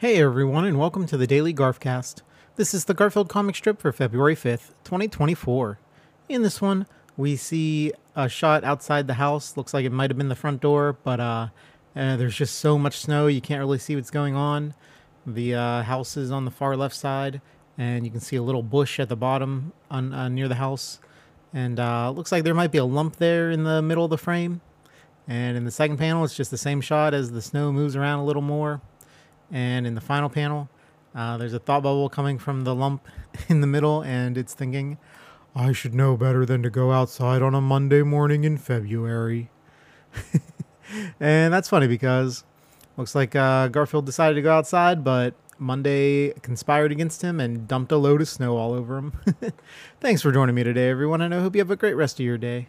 Hey everyone, and welcome to the Daily Garfcast. This is the Garfield comic strip for February 5th, 2024. In this one, we see a shot outside the house. Looks like it might have been the front door, but uh, uh, there's just so much snow you can't really see what's going on. The uh, house is on the far left side, and you can see a little bush at the bottom on, uh, near the house. And uh, looks like there might be a lump there in the middle of the frame. And in the second panel, it's just the same shot as the snow moves around a little more. And in the final panel, uh, there's a thought bubble coming from the lump in the middle, and it's thinking, I should know better than to go outside on a Monday morning in February. and that's funny because looks like uh, Garfield decided to go outside, but Monday conspired against him and dumped a load of snow all over him. Thanks for joining me today, everyone, and I hope you have a great rest of your day.